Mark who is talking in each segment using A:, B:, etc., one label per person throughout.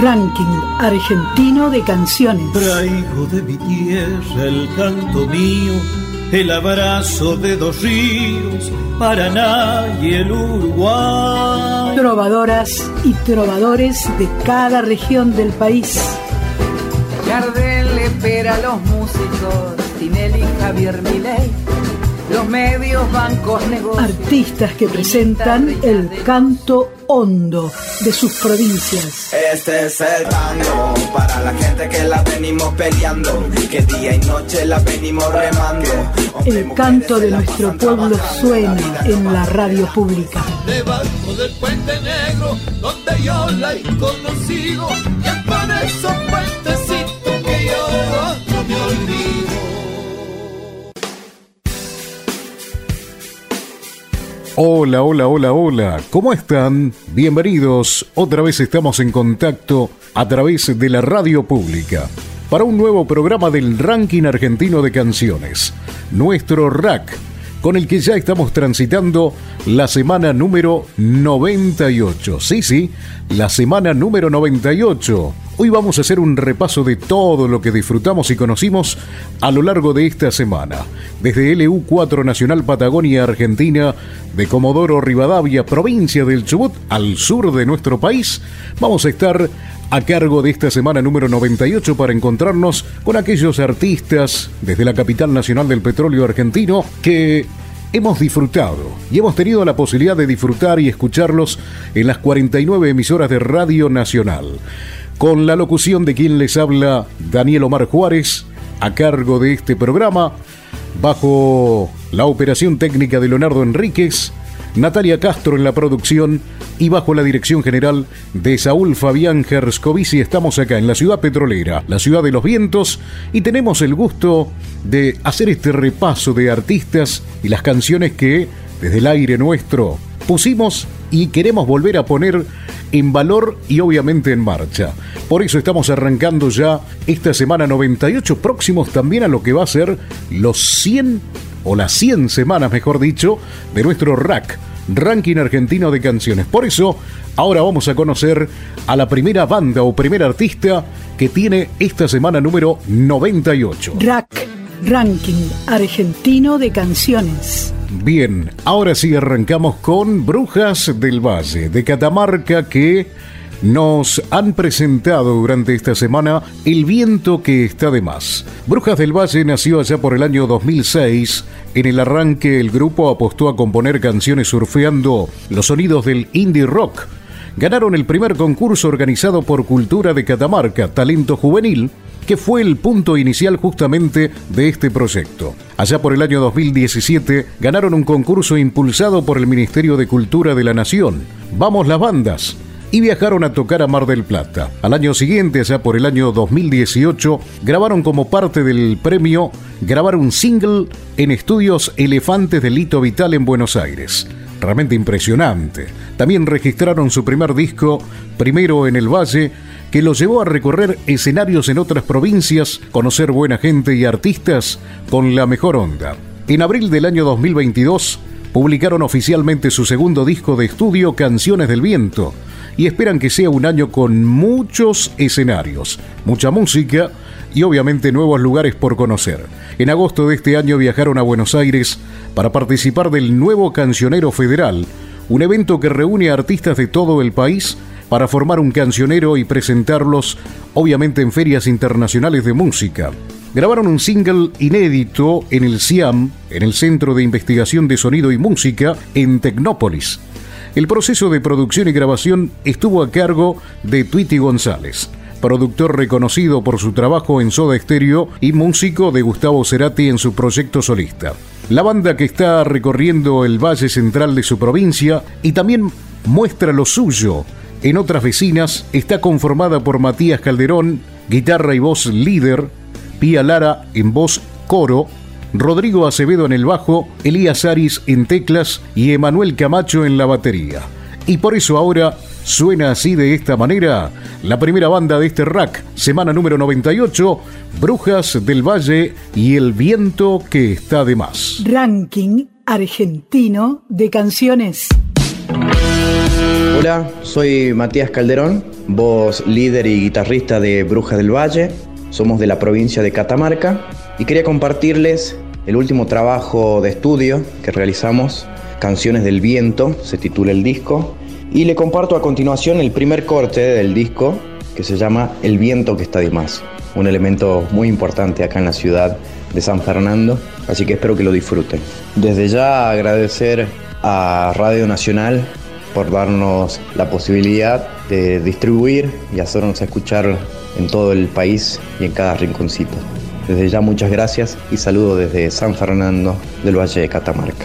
A: Ranking argentino de canciones.
B: Traigo de mi tierra el canto mío, el abrazo de dos ríos, Paraná y el Uruguay.
A: Trovadoras y trovadores de cada región del país.
C: Gardel espera a los músicos, Tinelli, Javier Milei medios, bancos, negocios.
A: Artistas que presentan el canto hondo de sus provincias.
D: Este es el tango para la gente que la venimos peleando, que día y noche la venimos remando.
A: El canto de nuestro pueblo suena en la radio pública.
B: Debajo del puente negro, donde yo la he conocido, y para esos
E: Hola, hola, hola, hola. ¿Cómo están? Bienvenidos. Otra vez estamos en contacto a través de la radio pública para un nuevo programa del ranking argentino de canciones, nuestro rack, con el que ya estamos transitando la semana número 98. Sí, sí, la semana número 98 Hoy vamos a hacer un repaso de todo lo que disfrutamos y conocimos a lo largo de esta semana. Desde LU4 Nacional Patagonia Argentina, de Comodoro Rivadavia, provincia del Chubut, al sur de nuestro país, vamos a estar a cargo de esta semana número 98 para encontrarnos con aquellos artistas desde la capital nacional del petróleo argentino que hemos disfrutado y hemos tenido la posibilidad de disfrutar y escucharlos en las 49 emisoras de Radio Nacional. Con la locución de quien les habla Daniel Omar Juárez, a cargo de este programa, bajo la operación técnica de Leonardo Enríquez, Natalia Castro en la producción y bajo la dirección general de Saúl Fabián Gerscovici estamos acá en la ciudad petrolera, la ciudad de los vientos, y tenemos el gusto de hacer este repaso de artistas y las canciones que desde el aire nuestro pusimos y queremos volver a poner en valor y obviamente en marcha. Por eso estamos arrancando ya esta semana 98 próximos también a lo que va a ser los 100 o las 100 semanas, mejor dicho, de nuestro rack, ranking argentino de canciones. Por eso, ahora vamos a conocer a la primera banda o primer artista que tiene esta semana número 98.
A: Rack, ranking argentino de canciones.
E: Bien, ahora sí arrancamos con Brujas del Valle de Catamarca que nos han presentado durante esta semana El viento que está de más. Brujas del Valle nació allá por el año 2006. En el arranque el grupo apostó a componer canciones surfeando los sonidos del indie rock. Ganaron el primer concurso organizado por Cultura de Catamarca, Talento Juvenil, que fue el punto inicial justamente de este proyecto. Allá por el año 2017 ganaron un concurso impulsado por el Ministerio de Cultura de la Nación. Vamos las bandas, y viajaron a tocar a Mar del Plata. Al año siguiente, allá por el año 2018, grabaron como parte del premio grabar un single en estudios Elefantes de Lito Vital en Buenos Aires. Realmente impresionante. También registraron su primer disco, primero en el Valle, que los llevó a recorrer escenarios en otras provincias, conocer buena gente y artistas con la mejor onda. En abril del año 2022, publicaron oficialmente su segundo disco de estudio, Canciones del Viento, y esperan que sea un año con muchos escenarios, mucha música y obviamente nuevos lugares por conocer. En agosto de este año viajaron a Buenos Aires para participar del nuevo Cancionero Federal, un evento que reúne a artistas de todo el país para formar un cancionero y presentarlos obviamente en ferias internacionales de música. Grabaron un single inédito en el CIAM, en el Centro de Investigación de Sonido y Música, en Tecnópolis. El proceso de producción y grabación estuvo a cargo de Tweety González, productor reconocido por su trabajo en Soda Stereo y músico de Gustavo Cerati en su proyecto solista. La banda que está recorriendo el valle central de su provincia y también muestra lo suyo en otras vecinas está conformada por Matías Calderón, guitarra y voz líder, Pía Lara en voz coro, Rodrigo Acevedo en el bajo, Elías Aris en teclas y Emanuel Camacho en la batería. Y por eso ahora suena así de esta manera la primera banda de este rack, semana número 98, Brujas del Valle y El Viento que está de más.
A: Ranking argentino de canciones.
F: Hola, soy Matías Calderón, voz líder y guitarrista de Brujas del Valle. Somos de la provincia de Catamarca y quería compartirles el último trabajo de estudio que realizamos, Canciones del Viento, se titula el disco, y le comparto a continuación el primer corte del disco que se llama El viento que está de más, un elemento muy importante acá en la ciudad de San Fernando, así que espero que lo disfruten. Desde ya agradecer a Radio Nacional por darnos la posibilidad de distribuir y hacernos escuchar en todo el país y en cada rinconcito. Desde ya muchas gracias y saludo desde San Fernando del Valle de Catamarca.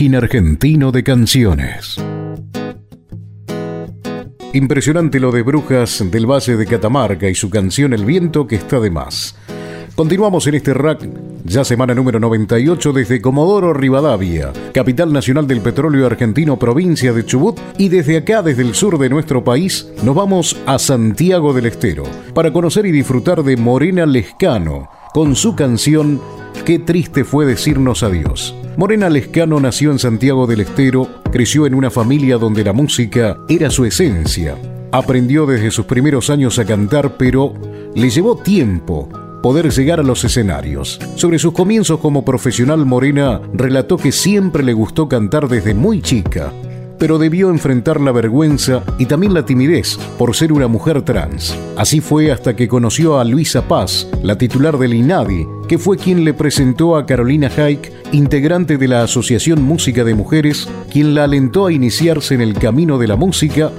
E: Argentino de Canciones. Impresionante lo de Brujas del Valle de Catamarca y su canción El viento que está de más. Continuamos en este rack, ya semana número 98 desde Comodoro Rivadavia, capital nacional del petróleo argentino, provincia de Chubut, y desde acá, desde el sur de nuestro país, nos vamos a Santiago del Estero para conocer y disfrutar de Morena Lescano con su canción Qué triste fue decirnos adiós. Morena Lescano nació en Santiago del Estero, creció en una familia donde la música era su esencia. Aprendió desde sus primeros años a cantar, pero le llevó tiempo poder llegar a los escenarios. Sobre sus comienzos como profesional, Morena relató que siempre le gustó cantar desde muy chica, pero debió enfrentar la vergüenza y también la timidez por ser una mujer trans. Así fue hasta que conoció a Luisa Paz, la titular del INADI, que fue quien le presentó a Carolina Haik, integrante de la Asociación Música de Mujeres, quien la alentó a iniciarse en el camino de la música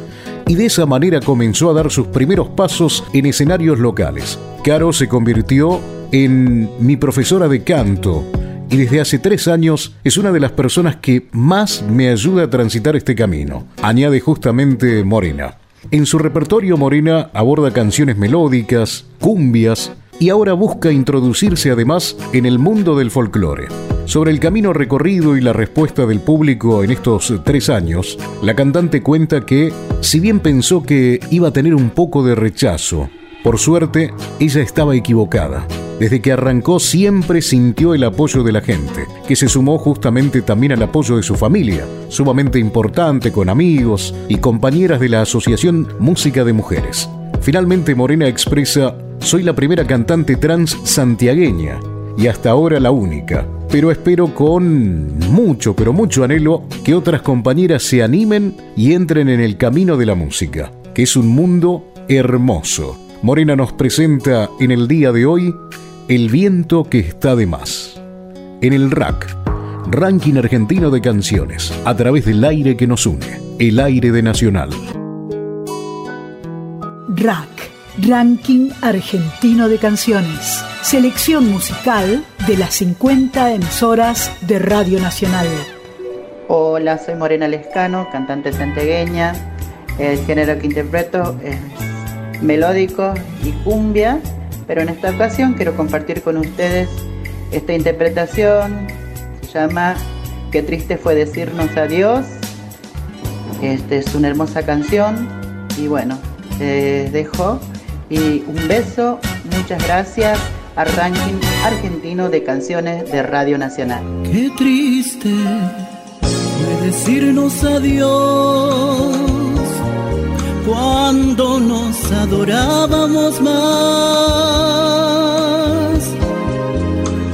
E: y de esa manera comenzó a dar sus primeros pasos en escenarios locales. Caro se convirtió en mi profesora de canto y desde hace tres años es una de las personas que más me ayuda a transitar este camino, añade justamente Morena. En su repertorio Morena aborda canciones melódicas, cumbias y ahora busca introducirse además en el mundo del folclore. Sobre el camino recorrido y la respuesta del público en estos tres años, la cantante cuenta que, si bien pensó que iba a tener un poco de rechazo, por suerte, ella estaba equivocada. Desde que arrancó siempre sintió el apoyo de la gente, que se sumó justamente también al apoyo de su familia, sumamente importante con amigos y compañeras de la Asociación Música de Mujeres. Finalmente Morena expresa, soy la primera cantante trans santiagueña y hasta ahora la única, pero espero con mucho, pero mucho anhelo que otras compañeras se animen y entren en el camino de la música, que es un mundo hermoso Morena nos presenta en el día de hoy El viento que está de más. En el RAC, Ranking Argentino de Canciones, a través del aire que nos une, el aire de Nacional.
A: RAC, Ranking Argentino de Canciones, selección musical de las 50 emisoras de Radio Nacional.
G: Hola, soy Morena Lescano, cantante santegueña. El género que interpreto es melódico y cumbia, pero en esta ocasión quiero compartir con ustedes esta interpretación, se llama Qué triste fue decirnos adiós. Esta es una hermosa canción y bueno, les dejo y un beso, muchas gracias al ranking argentino de canciones de Radio Nacional.
H: Qué triste fue decirnos adiós cuando nos adorábamos más.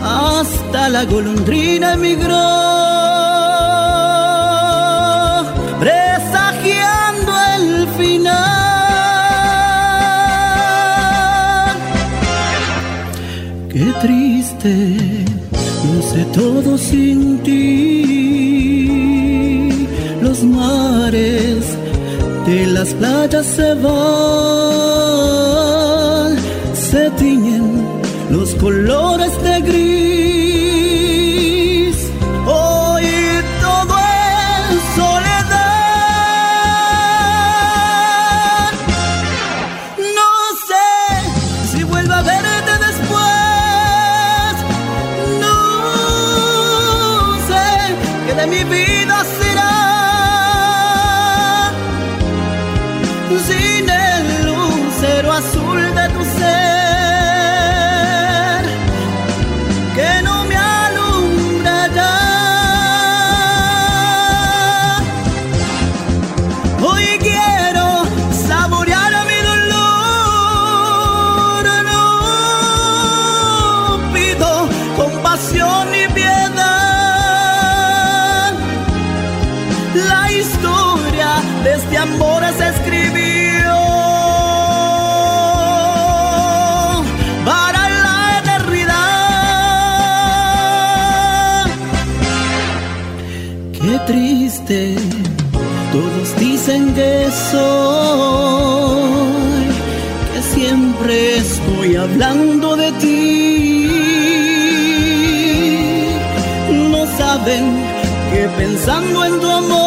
H: Hasta la golondrina emigró, presagiando el final. Qué triste, no sé todo sin ti. Los mares las playas se van, se tiñen los colores de gris. Triste, todos dicen que soy, que siempre estoy hablando de ti. No saben que pensando en tu amor,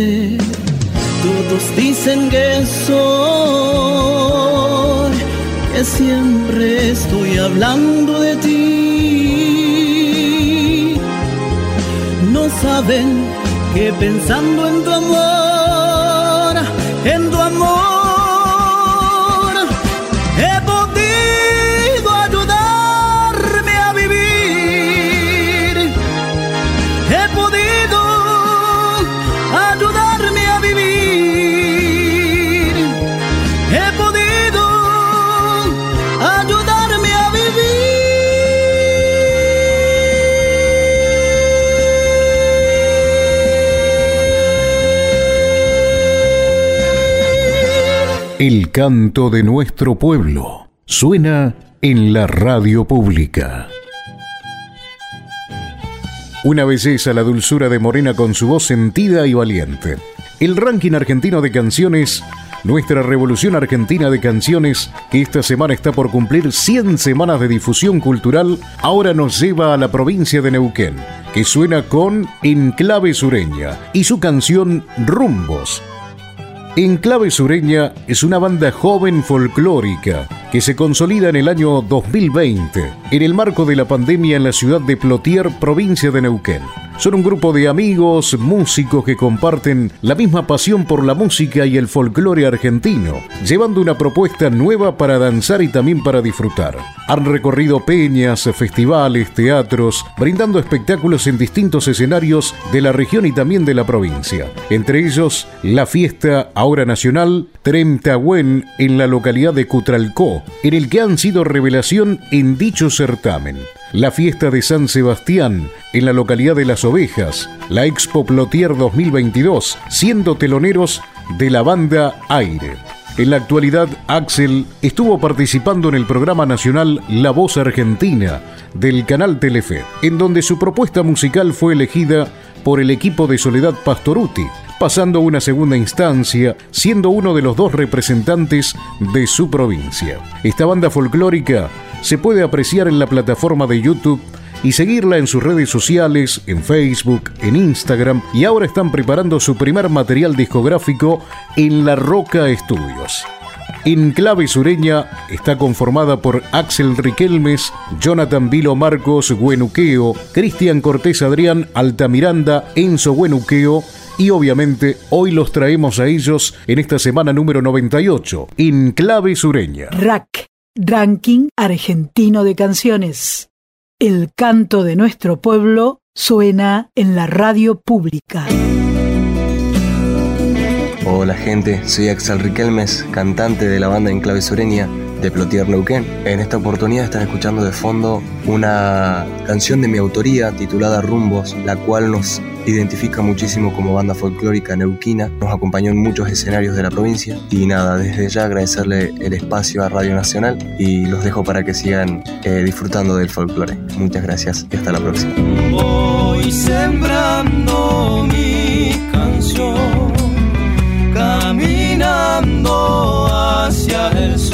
I: Todos dicen que soy, que siempre estoy hablando de ti. No saben que pensando en tu amor,
E: canto de nuestro pueblo suena en la radio pública. Una belleza la dulzura de Morena con su voz sentida y valiente. El ranking argentino de canciones, nuestra revolución argentina de canciones, que esta semana está por cumplir 100 semanas de difusión cultural, ahora nos lleva a la provincia de Neuquén, que suena con Enclave Sureña y su canción Rumbos, Enclave Sureña es una banda joven folclórica que se consolida en el año 2020 en el marco de la pandemia en la ciudad de Plotier, provincia de Neuquén. Son un grupo de amigos, músicos que comparten la misma pasión por la música y el folclore argentino, llevando una propuesta nueva para danzar y también para disfrutar. Han recorrido peñas, festivales, teatros, brindando espectáculos en distintos escenarios de la región y también de la provincia. Entre ellos, la fiesta ahora nacional Tremtahuen en la localidad de Cutralcó, en el que han sido revelación en dicho certamen la fiesta de San Sebastián en la localidad de Las Ovejas, la Expo Plotier 2022, siendo teloneros de la banda Aire. En la actualidad, Axel estuvo participando en el programa nacional La Voz Argentina del canal Telefe, en donde su propuesta musical fue elegida por el equipo de Soledad Pastoruti, pasando una segunda instancia, siendo uno de los dos representantes de su provincia. Esta banda folclórica se puede apreciar en la plataforma de YouTube y seguirla en sus redes sociales, en Facebook, en Instagram y ahora están preparando su primer material discográfico en La Roca Estudios. En clave sureña está conformada por Axel Riquelmes, Jonathan Vilo Marcos Güenuqueo, Cristian Cortés Adrián Altamiranda, Enzo Güenuqueo y obviamente hoy los traemos a ellos en esta semana número 98, en clave sureña.
A: Rack Ranking Argentino de Canciones. El canto de nuestro pueblo suena en la radio pública.
J: Hola gente, soy Axel Riquelmes, cantante de la banda Enclave Sureña de Plotier Neuquén. En esta oportunidad están escuchando de fondo una canción de mi autoría titulada Rumbos, la cual nos identifica muchísimo como banda folclórica neuquina, nos acompañó en muchos escenarios de la provincia y nada, desde ya agradecerle el espacio a Radio Nacional y los dejo para que sigan eh, disfrutando del folclore. Muchas gracias y hasta la próxima.
I: Voy sembrando mi canción, caminando hacia el sol.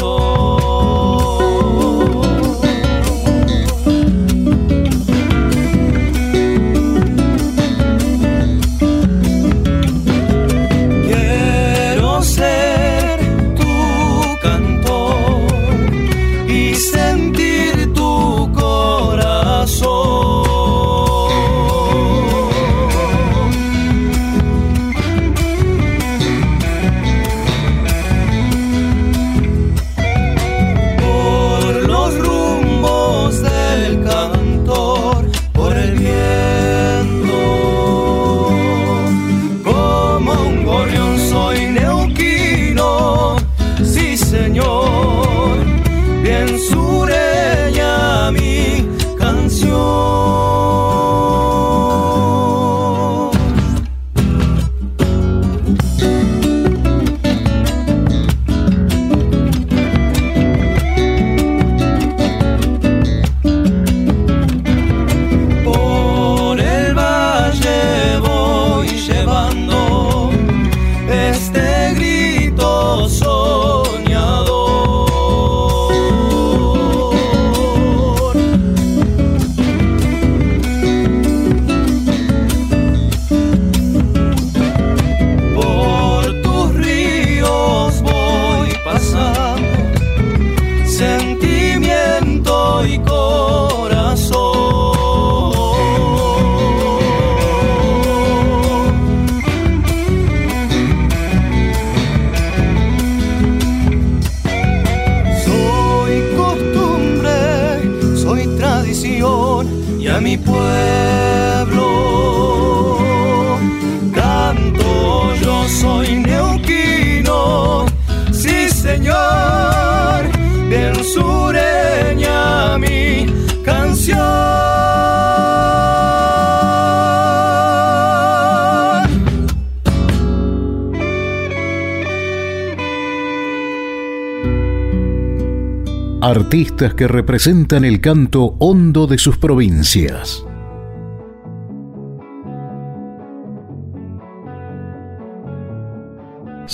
E: Artistas que representan el canto hondo de sus provincias.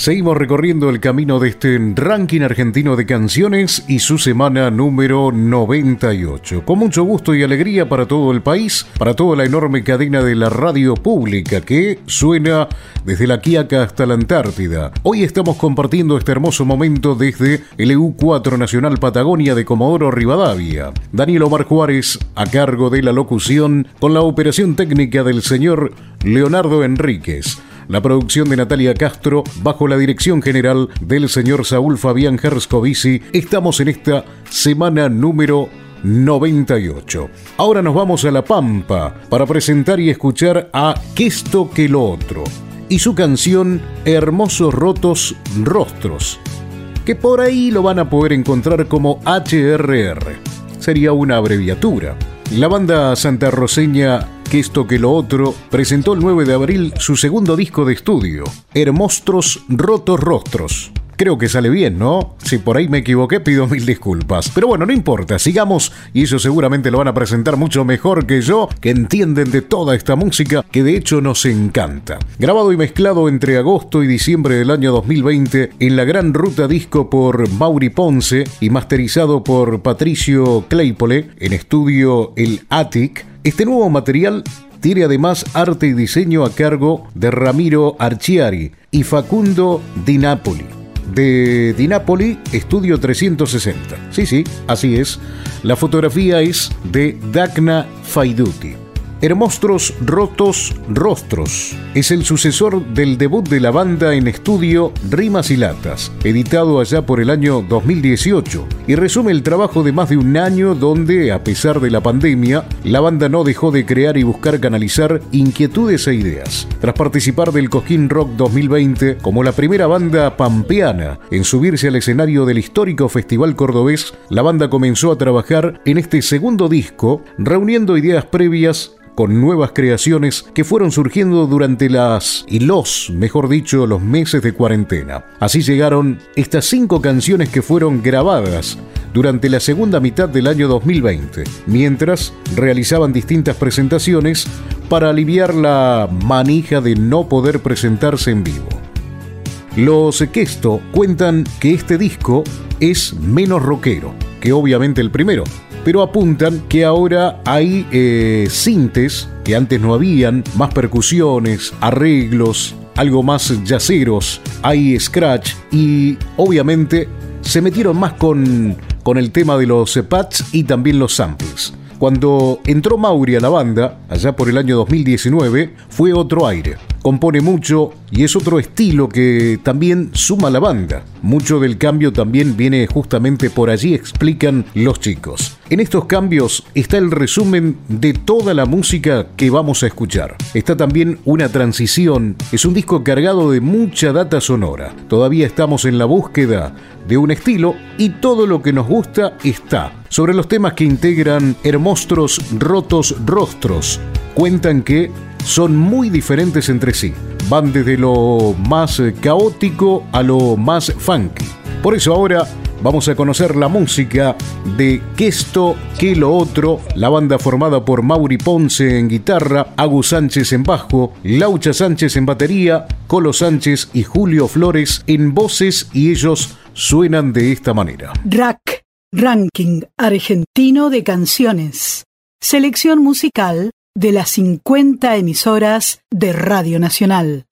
E: Seguimos recorriendo el camino de este ranking argentino de canciones y su semana número 98. Con mucho gusto y alegría para todo el país, para toda la enorme cadena de la radio pública que suena desde la Quiaca hasta la Antártida. Hoy estamos compartiendo este hermoso momento desde el EU4 Nacional Patagonia de Comodoro Rivadavia. Daniel Omar Juárez a cargo de la locución con la operación técnica del señor Leonardo Enríquez la producción de Natalia Castro bajo la dirección general del señor Saúl Fabián Herscovici. Estamos en esta semana número 98. Ahora nos vamos a La Pampa para presentar y escuchar a Que esto que lo otro y su canción Hermosos Rotos Rostros, que por ahí lo van a poder encontrar como HRR. Sería una abreviatura. La banda santarroseña que esto que lo otro, presentó el 9 de abril su segundo disco de estudio, Hermostros Rotos Rostros. Creo que sale bien, ¿no? Si por ahí me equivoqué, pido mil disculpas. Pero bueno, no importa, sigamos y eso seguramente lo van a presentar mucho mejor que yo, que entienden de toda esta música que de hecho nos encanta. Grabado y mezclado entre agosto y diciembre del año 2020 en la Gran Ruta Disco por Mauri Ponce y masterizado por Patricio Claypole en estudio El Attic, este nuevo material tiene además arte y diseño a cargo de Ramiro Archiari y Facundo Di Napoli. De Di Napoli, Estudio 360. Sí, sí, así es. La fotografía es de Dagna Faiduti. Hermostros Rotos Rostros es el sucesor del debut de la banda en estudio Rimas y Latas, editado allá por el año 2018, y resume el trabajo de más de un año donde, a pesar de la pandemia, la banda no dejó de crear y buscar canalizar inquietudes e ideas. Tras participar del Cosquín Rock 2020 como la primera banda pampeana en subirse al escenario del histórico Festival Cordobés, la banda comenzó a trabajar en este segundo disco, reuniendo ideas previas con nuevas creaciones que fueron surgiendo durante las, y los, mejor dicho, los meses de cuarentena. Así llegaron estas cinco canciones que fueron grabadas durante la segunda mitad del año 2020, mientras realizaban distintas presentaciones para aliviar la manija de no poder presentarse en vivo. Los Questo cuentan que este disco es menos rockero que obviamente el primero, pero apuntan que ahora hay eh, sintes que antes no habían, más percusiones, arreglos, algo más yaceros, hay scratch y obviamente se metieron más con, con el tema de los pads y también los samples. Cuando entró Mauri a la banda, allá por el año 2019, fue otro aire. Compone mucho y es otro estilo que también suma la banda. Mucho del cambio también viene justamente por allí, explican los chicos. En estos cambios está el resumen de toda la música que vamos a escuchar. Está también una transición, es un disco cargado de mucha data sonora. Todavía estamos en la búsqueda de un estilo y todo lo que nos gusta está. Sobre los temas que integran Hermostros Rotos Rostros, cuentan que son muy diferentes entre sí. Van desde lo más caótico a lo más funky. Por eso ahora vamos a conocer la música de Que esto, que lo otro, la banda formada por Mauri Ponce en guitarra, Agus Sánchez en bajo, Laucha Sánchez en batería, Colo Sánchez y Julio Flores en voces y ellos suenan de esta manera.
A: Rack, Ranking Argentino de Canciones. Selección musical de las 50 emisoras de Radio Nacional.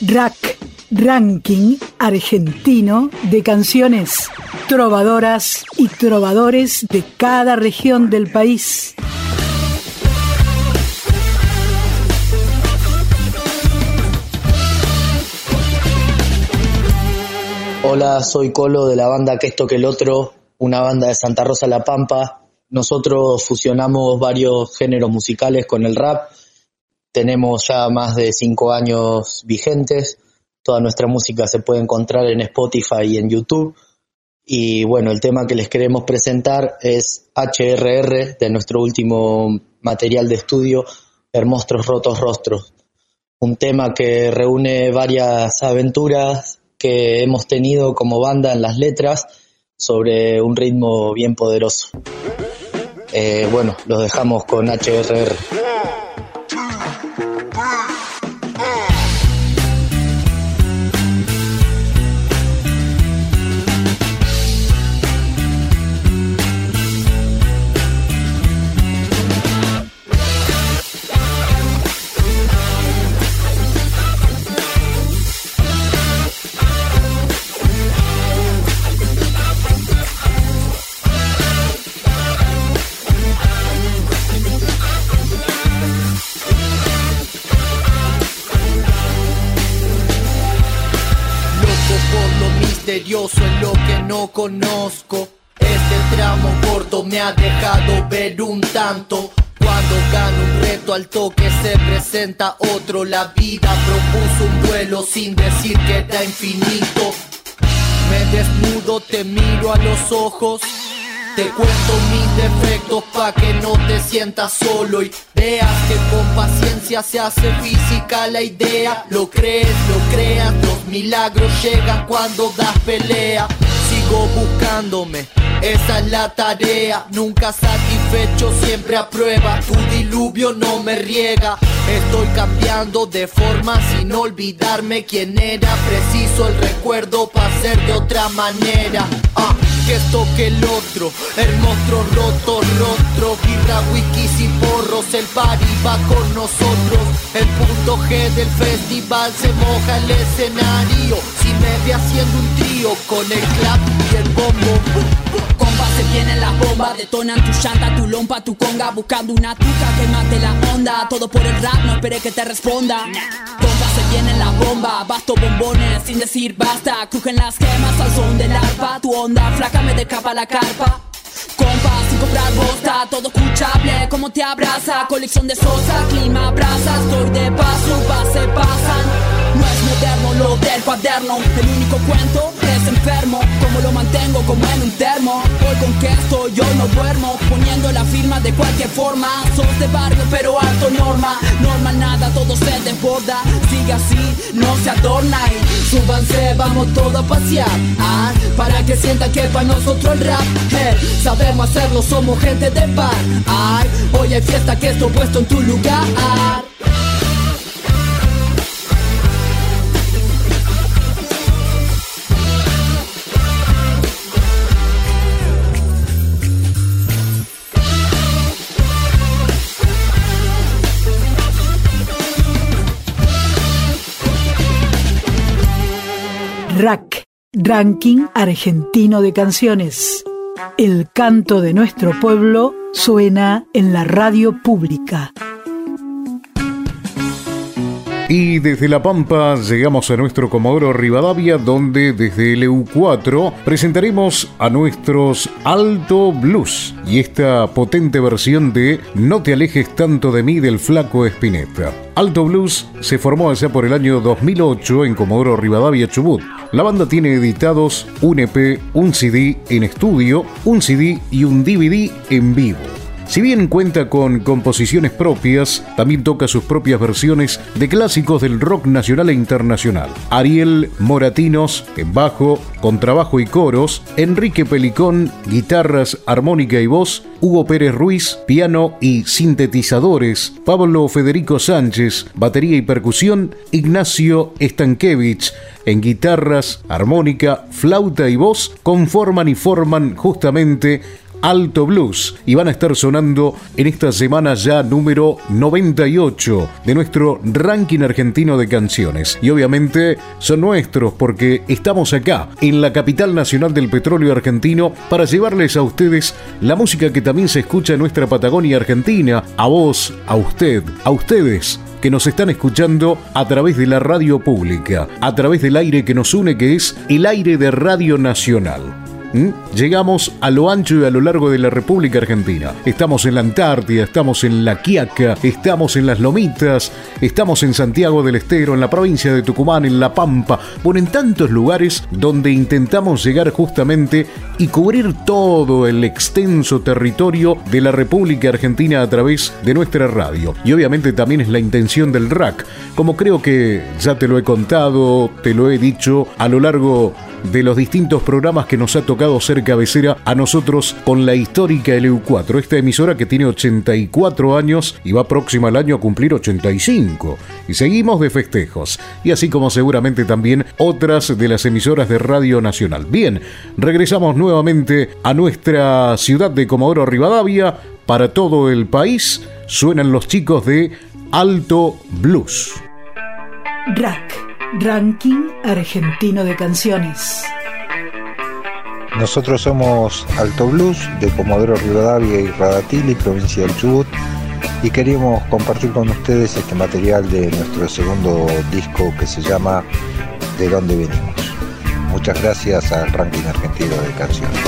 A: Rack, ranking argentino de canciones, trovadoras y trovadores de cada región del país.
K: Hola, soy Colo de la banda Que esto que el otro, una banda de Santa Rosa La Pampa. Nosotros fusionamos varios géneros musicales con el rap. Tenemos ya más de cinco años vigentes. Toda nuestra música se puede encontrar en Spotify y en YouTube. Y bueno, el tema que les queremos presentar es HRR de nuestro último material de estudio, Hermostros Rotos Rostros. Un tema que reúne varias aventuras que hemos tenido como banda en las letras sobre un ritmo bien poderoso. Eh, bueno, los dejamos con HRR.
L: No conozco. Este tramo corto me ha dejado ver un tanto. Cuando gano un reto al toque se presenta otro. La vida propuso un duelo sin decir que era infinito. Me desnudo, te miro a los ojos. Te cuento mis defectos pa' que no te sientas solo y veas que con paciencia se hace física la idea. Lo crees, lo creas, los milagros llegan cuando das pelea. Buscándome, esa es la tarea. Nunca satisfecho, siempre a prueba. Tu diluvio no me riega. Estoy cambiando de forma sin olvidarme quién era. Preciso el recuerdo para ser de otra manera. Ah que esto que el otro. El monstruo roto, rostro Vibra wikis y porros. El party va con nosotros. El punto G del festival Se moja el escenario. Si me ve haciendo un trío Con el clap y el bombo vienen las bombas Detonan tu llanta, tu lompa, tu conga Buscando una tuca que mate la onda. Todo por el rap, no espere que te responda. Comba se vienen las bombas Basto bombones sin decir basta. Crujen las gemas al son del arpa Tu onda flaca me decapa la carpa. Compa, sin comprar bosta, todo escuchable, como te abraza, colección de sosa, clima, brasa, estoy de paso, base pasan. No es moderno lo del cuaderno, el único cuento enfermo, como lo mantengo como en un termo. Hoy con que estoy, yo no duermo, poniendo la firma de cualquier forma. Sos de barrio, pero alto norma, normal nada, todo se desborda. Sigue así, no se adorna y súbanse, vamos todos a pasear. Ah, para que sientan que para nosotros el rap, hey, sabemos hacerlo, somos gente de par. Ay, hoy hay fiesta que estoy puesto en tu lugar.
A: Rack, Ranking Argentino de Canciones. El canto de nuestro pueblo suena en la radio pública.
E: Y desde La Pampa llegamos a nuestro Comodoro Rivadavia, donde desde el EU4 presentaremos a nuestros Alto Blues y esta potente versión de No te alejes tanto de mí del flaco Espineta. Alto Blues se formó allá por el año 2008 en Comodoro Rivadavia, Chubut. La banda tiene editados un EP, un CD en estudio, un CD y un DVD en vivo. Si bien cuenta con composiciones propias, también toca sus propias versiones de clásicos del rock nacional e internacional. Ariel Moratinos en bajo, contrabajo y coros, Enrique Pelicón, guitarras, armónica y voz, Hugo Pérez Ruiz, piano y sintetizadores, Pablo Federico Sánchez, batería y percusión, Ignacio Estankevich, en guitarras, armónica, flauta y voz, conforman y forman justamente Alto Blues y van a estar sonando en esta semana ya número 98 de nuestro ranking argentino de canciones. Y obviamente son nuestros porque estamos acá en la capital nacional del petróleo argentino para llevarles a ustedes la música que también se escucha en nuestra Patagonia Argentina, a vos, a usted, a ustedes que nos están escuchando a través de la radio pública, a través del aire que nos une que es el aire de Radio Nacional. ¿Mm? Llegamos a lo ancho y a lo largo de la República Argentina. Estamos en la Antártida, estamos en La Quiaca, estamos en las Lomitas, estamos en Santiago del Estero, en la provincia de Tucumán, en La Pampa, bueno, en tantos lugares donde intentamos llegar justamente y cubrir todo el extenso territorio de la República Argentina a través de nuestra radio. Y obviamente también es la intención del RAC, como creo que ya te lo he contado, te lo he dicho a lo largo de los distintos programas que nos ha tocado ser cabecera a nosotros con la histórica LU4, esta emisora que tiene 84 años y va próxima al año a cumplir 85. Y seguimos de festejos, y así como seguramente también otras de las emisoras de Radio Nacional. Bien, regresamos nuevamente a nuestra ciudad de Comodoro Rivadavia. Para todo el país suenan los chicos de Alto Blues.
A: Rack Ranking Argentino de Canciones.
M: Nosotros somos Alto Blues de Comodoro Rivadavia y Radatili, provincia del Chubut, y queríamos compartir con ustedes este material de nuestro segundo disco que se llama De dónde venimos. Muchas gracias al Ranking Argentino de Canciones.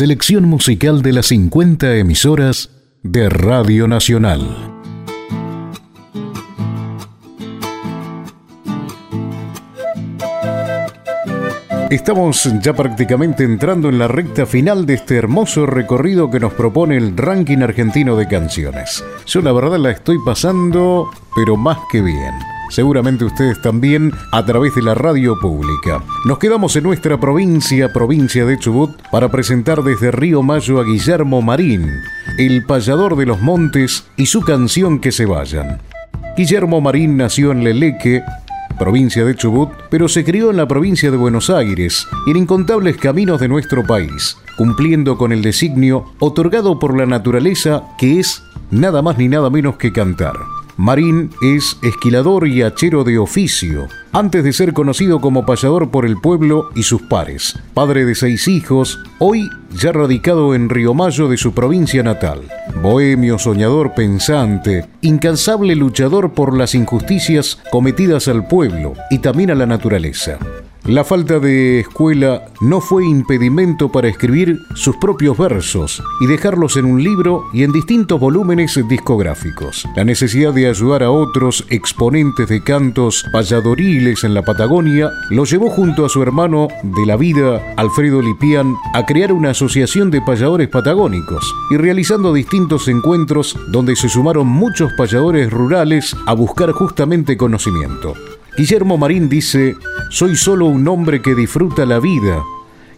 E: Selección musical de las 50 emisoras de Radio Nacional. Estamos ya prácticamente entrando en la recta final de este hermoso recorrido que nos propone el ranking argentino de canciones. Yo la verdad la estoy pasando, pero más que bien. Seguramente ustedes también a través de la radio pública. Nos quedamos en nuestra provincia, provincia de Chubut, para presentar desde Río Mayo a Guillermo Marín, el payador de los montes y su canción Que se vayan. Guillermo Marín nació en Leleque, provincia de Chubut, pero se crió en la provincia de Buenos Aires en incontables caminos de nuestro país, cumpliendo con el designio otorgado por la naturaleza que es nada más ni nada menos que cantar. Marín es esquilador y hachero de oficio, antes de ser conocido como payador por el pueblo y sus pares. Padre de seis hijos, hoy ya radicado en Río Mayo de su provincia natal. Bohemio, soñador, pensante, incansable luchador por las injusticias cometidas al pueblo y también a la naturaleza. La falta de escuela no fue impedimento para escribir sus propios versos y dejarlos en un libro y en distintos volúmenes discográficos. La necesidad de ayudar a otros exponentes de cantos payadoriles en la Patagonia lo llevó junto a su hermano de la vida, Alfredo Lipian, a crear una asociación de payadores patagónicos y realizando distintos encuentros donde se sumaron muchos payadores rurales a buscar justamente conocimiento. Guillermo Marín dice, soy solo un hombre que disfruta la vida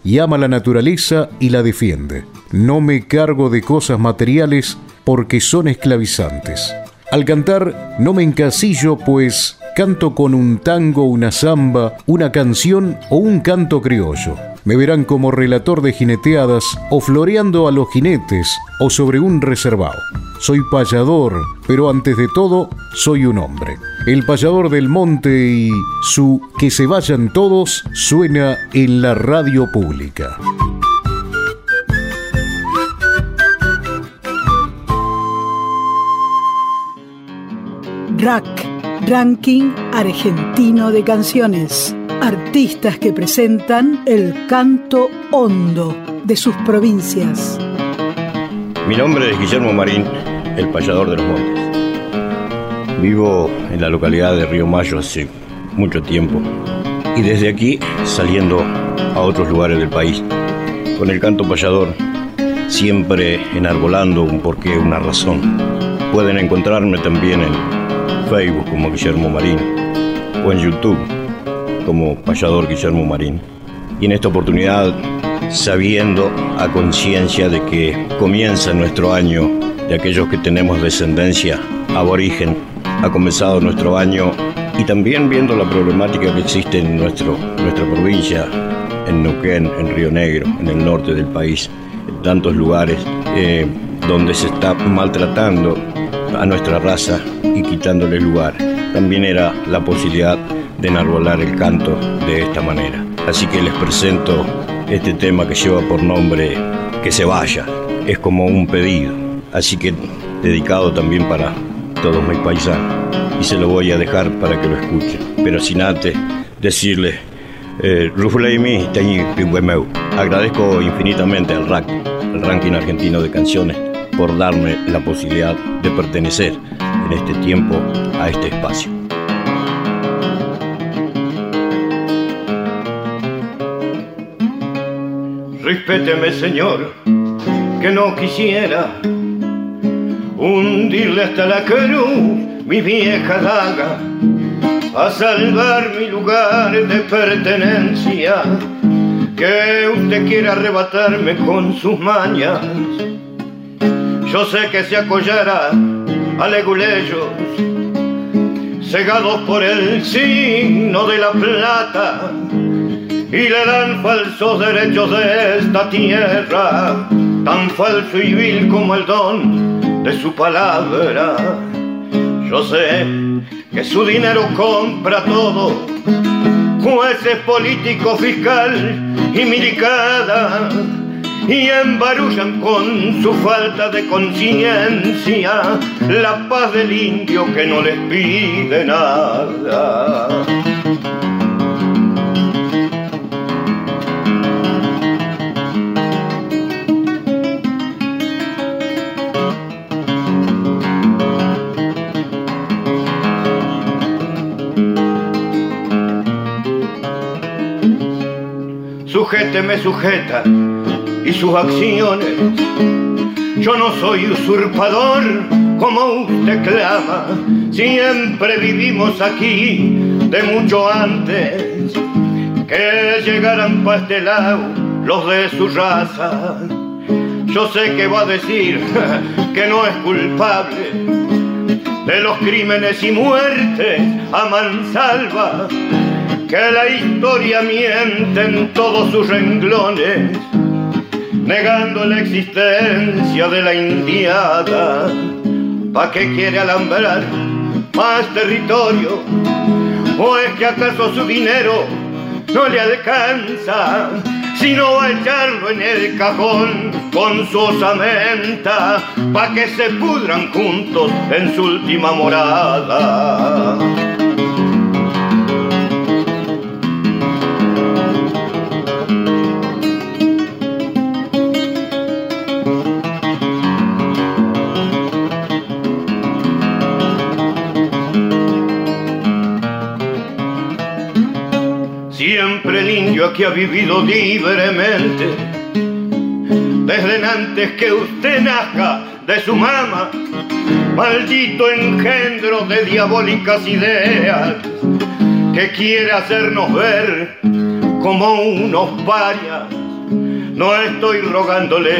E: y ama la naturaleza y la defiende. No me cargo de cosas materiales porque son esclavizantes. Al cantar no me encasillo pues canto con un tango, una samba, una canción o un canto criollo. Me verán como relator de jineteadas o floreando a los jinetes o sobre un reservado. Soy payador, pero antes de todo soy un hombre. El payador del monte y su Que se vayan todos suena en la radio pública.
A: RAC, Ranking Argentino de Canciones. Artistas que presentan el canto hondo de sus provincias.
N: Mi nombre es Guillermo Marín, el payador de los montes. Vivo en la localidad de Río Mayo hace mucho tiempo y desde aquí saliendo a otros lugares del país. Con el canto payador, siempre enarbolando un porqué, una razón. Pueden encontrarme también en Facebook como Guillermo Marín o en YouTube como payador Guillermo Marín. Y en esta oportunidad, sabiendo a conciencia de que comienza nuestro año de aquellos que tenemos descendencia aborigen, ha comenzado nuestro año y también viendo la problemática que existe en nuestro, nuestra provincia, en Neuquén, en Río Negro, en el norte del país, en tantos lugares eh, donde se está maltratando a nuestra raza y quitándole lugar. También era la posibilidad de enarbolar el canto de esta manera. Así que les presento este tema que lleva por nombre Que se vaya. Es como un pedido. Así que dedicado también para todos mis paisanos. Y se lo voy a dejar para que lo escuchen. Pero sin antes decirle, eh, agradezco infinitamente al ranking argentino de canciones, por darme la posibilidad de pertenecer en este tiempo a este espacio.
B: Respéteme, Señor, que no quisiera hundirle hasta la cruz mi vieja daga a salvar mi lugar de pertenencia que usted quiere arrebatarme con sus mañas. Yo sé que se acollará a leguleyos cegados por el signo de la plata y le dan falsos derechos de esta tierra, tan falso y vil como el don de su palabra. Yo sé que su dinero compra todo, jueces político, fiscal y milicada, y embarullan con su falta de conciencia la paz del indio que no les pide nada. Sujéteme, sujeta y sus acciones. Yo no soy usurpador como usted clama, siempre vivimos aquí de mucho antes que llegaran para este lado los de su raza. Yo sé que va a decir que no es culpable de los crímenes y muertes a mansalva, que la historia miente en todos sus renglones, negando la existencia de la indiada. ¿Pa' qué quiere alambrar más territorio? ¿O es que acaso su dinero no le alcanza? sino a echarlo en el cajón con su osamenta, pa' que se pudran juntos en su última morada. Indio que ha vivido libremente, desde antes que usted nazca de su mama, maldito engendro de diabólicas ideas que quiere hacernos ver como unos parias. No estoy rogándole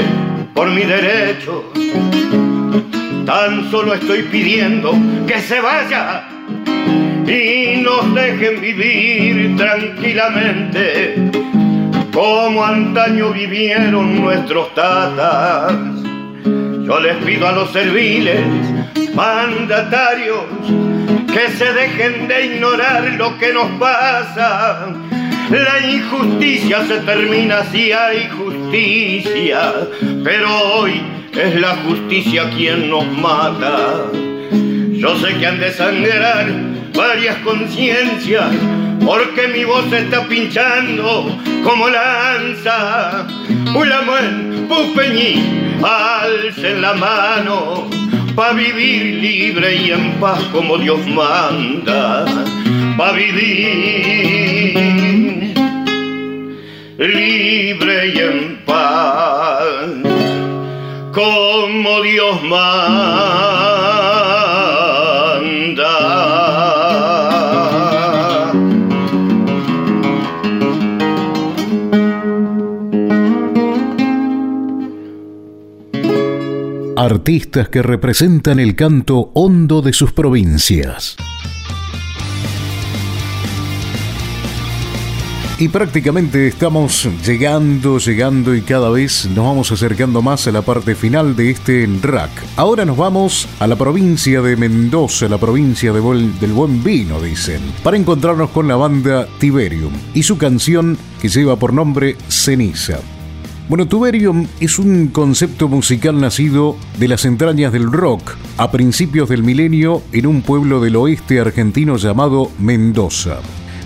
B: por mi derecho, tan solo estoy pidiendo que se vaya y nos dejen vivir tranquilamente como antaño vivieron nuestros tatas. Yo les pido a los serviles mandatarios que se dejen de ignorar lo que nos pasa. La injusticia se termina si hay justicia, pero hoy es la justicia quien nos mata. Yo sé que han de sangrar varias conciencias, porque mi voz está pinchando como lanza. Ulamuen, Pupeñí, alcen la mano, pa' vivir libre y en paz como Dios manda, pa' vivir libre y en paz como Dios manda.
E: Artistas que representan el canto hondo de sus provincias. Y prácticamente estamos llegando, llegando y cada vez nos vamos acercando más a la parte final de este rack. Ahora nos vamos a la provincia de Mendoza, la provincia del buen vino, dicen, para encontrarnos con la banda Tiberium y su canción que lleva por nombre Ceniza. Bueno, Tuberium es un concepto musical nacido de las entrañas del rock a principios del milenio en un pueblo del oeste argentino llamado Mendoza.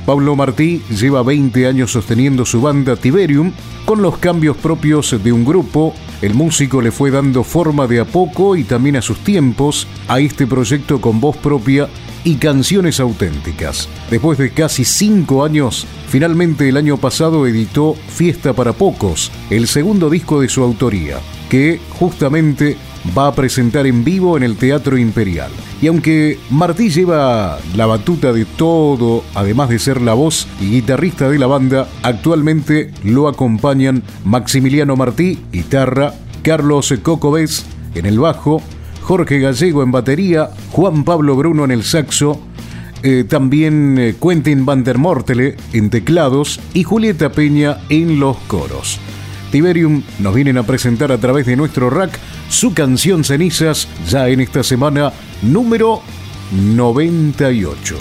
E: Pablo Martí lleva 20 años sosteniendo su banda Tiberium. Con los cambios propios de un grupo, el músico le fue dando forma de a poco y también a sus tiempos a este proyecto con voz propia y canciones auténticas. Después de casi cinco años, finalmente el año pasado editó Fiesta para Pocos, el segundo disco de su autoría, que justamente va a presentar en vivo en el Teatro Imperial. Y aunque Martí lleva la batuta de todo, además de ser la voz y guitarrista de la banda, actualmente lo acompañan Maximiliano Martí, guitarra, Carlos Cocobés en el bajo, Jorge Gallego en batería, Juan Pablo Bruno en el saxo, eh, también eh, Quentin van der Mortele en teclados y Julieta Peña en los coros. Tiberium nos vienen a presentar a través de nuestro rack su canción Cenizas ya en esta semana número 98.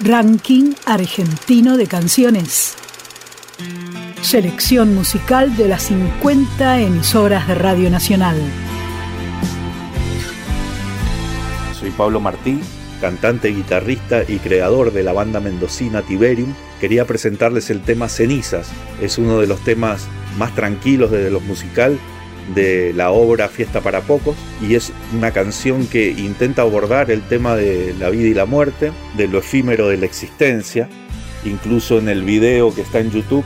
A: Ranking argentino de canciones. Selección musical de las 50 emisoras de Radio Nacional.
O: Soy Pablo Martí, cantante, guitarrista y creador de la banda mendocina Tiberium. Quería presentarles el tema Cenizas. Es uno de los temas más tranquilos de lo musical de la obra Fiesta para Pocos y es una canción que intenta abordar el tema de la vida y la muerte, de lo efímero de la existencia. Incluso en el video que está en YouTube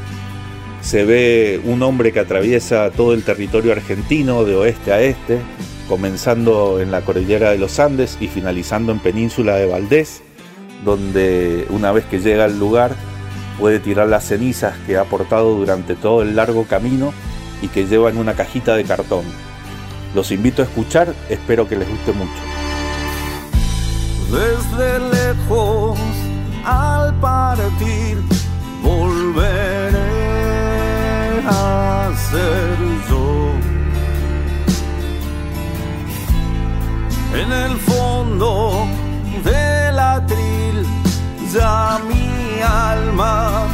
O: se ve un hombre que atraviesa todo el territorio argentino de oeste a este, comenzando en la cordillera de los Andes y finalizando en Península de Valdés, donde una vez que llega al lugar puede tirar las cenizas que ha portado durante todo el largo camino y que lleva en una cajita de cartón. Los invito a escuchar, espero que les guste mucho.
P: Desde lejos al partir volveré a ser En el fondo del atril ya mi alma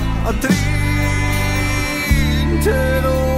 P: trincheró.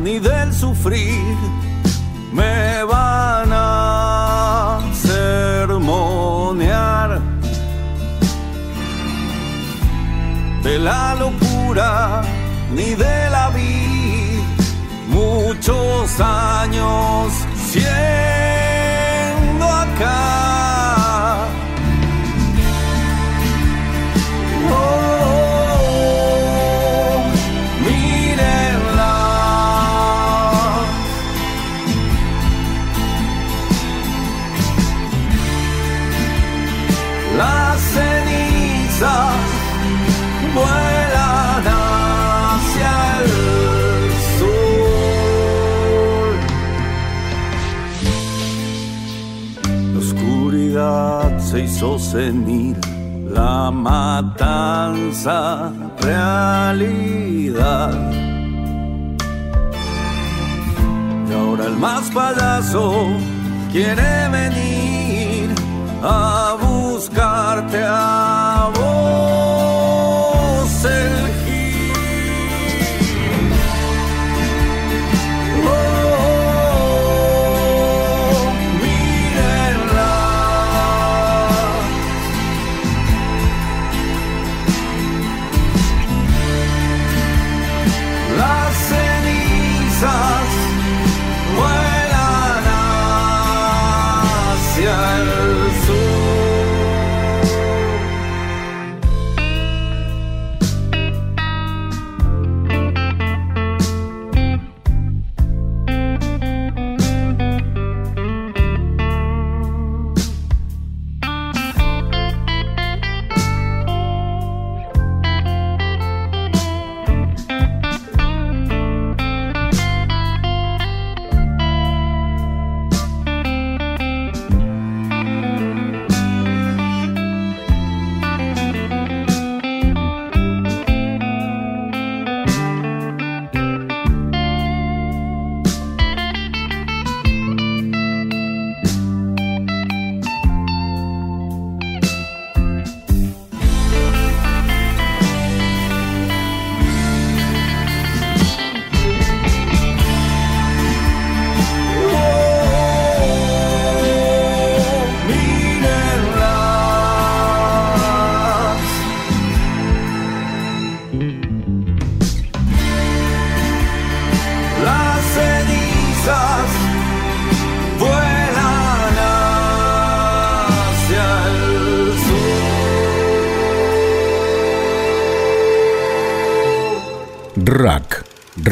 P: Ni del sufrir me van a sermonear. De la locura ni de la vida muchos años siendo acá. Hizo la matanza realidad. Y ahora el más payaso quiere venir a buscarte a vos hacia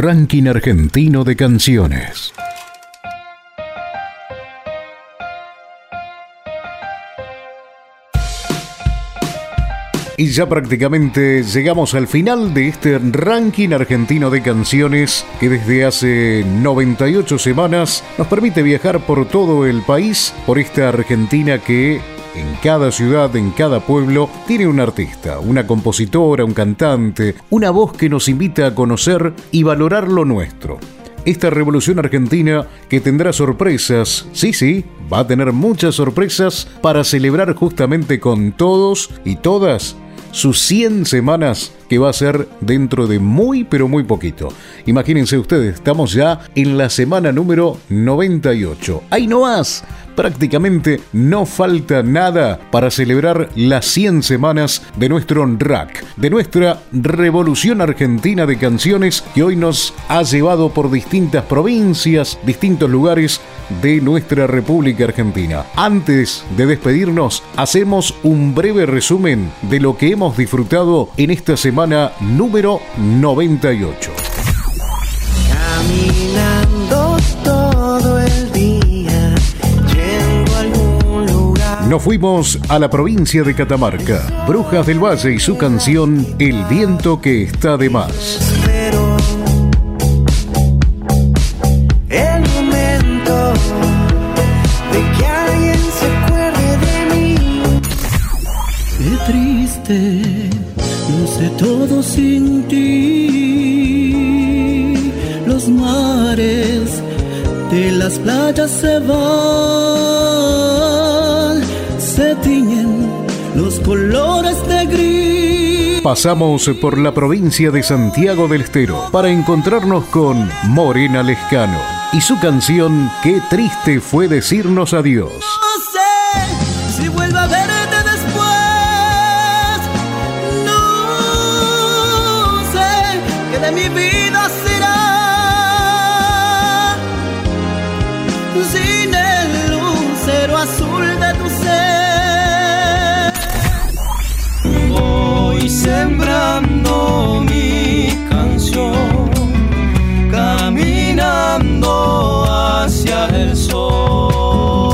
E: Ranking Argentino de Canciones. Y ya prácticamente llegamos al final de este ranking argentino de canciones que desde hace 98 semanas nos permite viajar por todo el país, por esta Argentina que en cada ciudad, en cada pueblo, tiene un artista, una compositora, un cantante, una voz que nos invita a conocer y valorar lo nuestro. Esta revolución argentina que tendrá sorpresas, sí, sí, va a tener muchas sorpresas para celebrar justamente con todos y todas sus 100 semanas que va a ser dentro de muy pero muy poquito. Imagínense ustedes, estamos ya en la semana número 98. ¡Ahí no más! prácticamente no falta nada para celebrar las 100 semanas de nuestro rack, de nuestra revolución argentina de canciones que hoy nos ha llevado por distintas provincias, distintos lugares de nuestra República Argentina. Antes de despedirnos, hacemos un breve resumen de lo que hemos disfrutado en esta semana número 98.
Q: Caminando todo el día, llego a algún lugar.
E: Nos fuimos a la provincia de Catamarca, Brujas del Valle y su canción El viento que está de más.
Q: Pero el momento de que alguien se acuerde de mí.
I: Qué triste, sé todo sin ti. Los mares de las playas se van, se tiñen los colores de gris.
E: Pasamos por la provincia de Santiago del Estero para encontrarnos con Morena Lescano y su canción Qué triste fue decirnos adiós.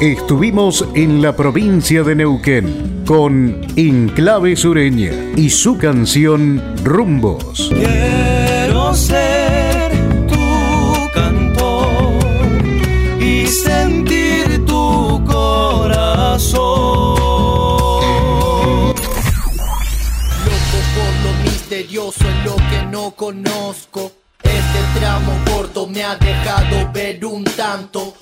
E: Estuvimos en la provincia de Neuquén con Enclave Sureña y su canción Rumbos.
P: Quiero ser tu cantor y sentir tu corazón.
L: Loco por lo misterioso en lo que no conozco. Este tramo corto me ha dejado ver un tanto.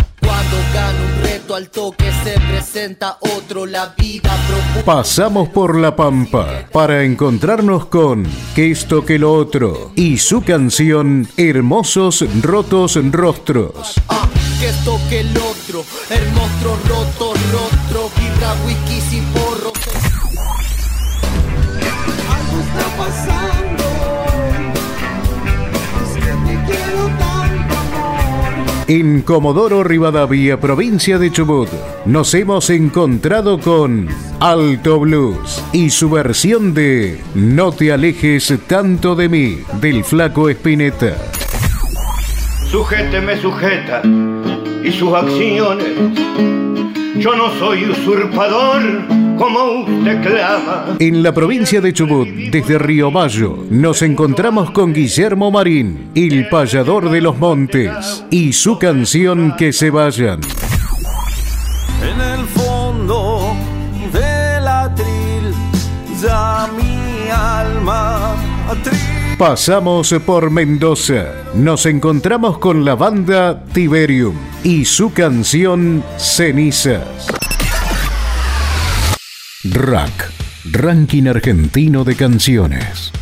L: Cuando gano un reto al toque se presenta otro. La vida.
E: Pasamos por la Pampa para encontrarnos con Que esto que lo otro y su canción Hermosos Rotos Rostros.
L: Ah, que esto que el otro, el monstruo roto, rostro, vibra
E: En Comodoro Rivadavia, provincia de Chubut, nos hemos encontrado con Alto Blues y su versión de No te alejes tanto de mí, del flaco Espineta.
B: Sujete me sujeta y sus acciones. Yo no soy usurpador como usted clama.
E: En la provincia de Chubut, desde Río Mayo, nos encontramos con Guillermo Marín, el payador de los montes, y su canción Que se vayan.
P: En el fondo del atril, ya mi alma atril.
E: Pasamos por Mendoza, nos encontramos con la banda Tiberium y su canción Cenizas. Rack, Ranking Argentino de Canciones.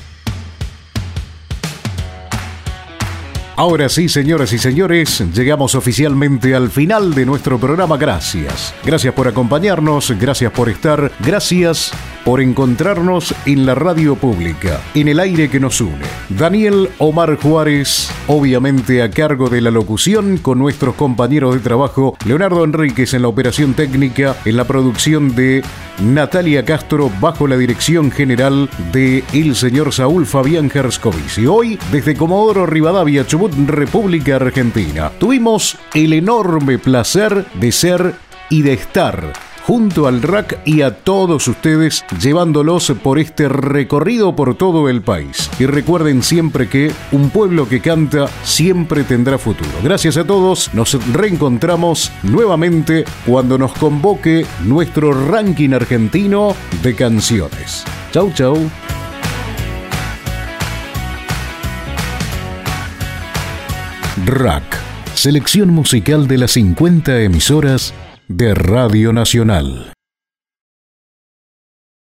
E: Ahora sí, señoras y señores, llegamos oficialmente al final de nuestro programa. Gracias. Gracias por acompañarnos, gracias por estar, gracias por encontrarnos en la radio pública, en el aire que nos une. Daniel Omar Juárez, obviamente a cargo de la locución, con nuestros compañeros de trabajo, Leonardo Enríquez en la operación técnica, en la producción de Natalia Castro, bajo la dirección general de el señor Saúl Fabián Gerskovich. Y hoy, desde Comodoro Rivadavia, Chubut, República Argentina, tuvimos el enorme placer de ser y de estar junto al RAC y a todos ustedes, llevándolos por este recorrido por todo el país. Y recuerden siempre que un pueblo que canta siempre tendrá futuro. Gracias a todos, nos reencontramos nuevamente cuando nos convoque nuestro ranking argentino de canciones. Chau, chau. RAC, selección musical de las 50 emisoras de Radio Nacional.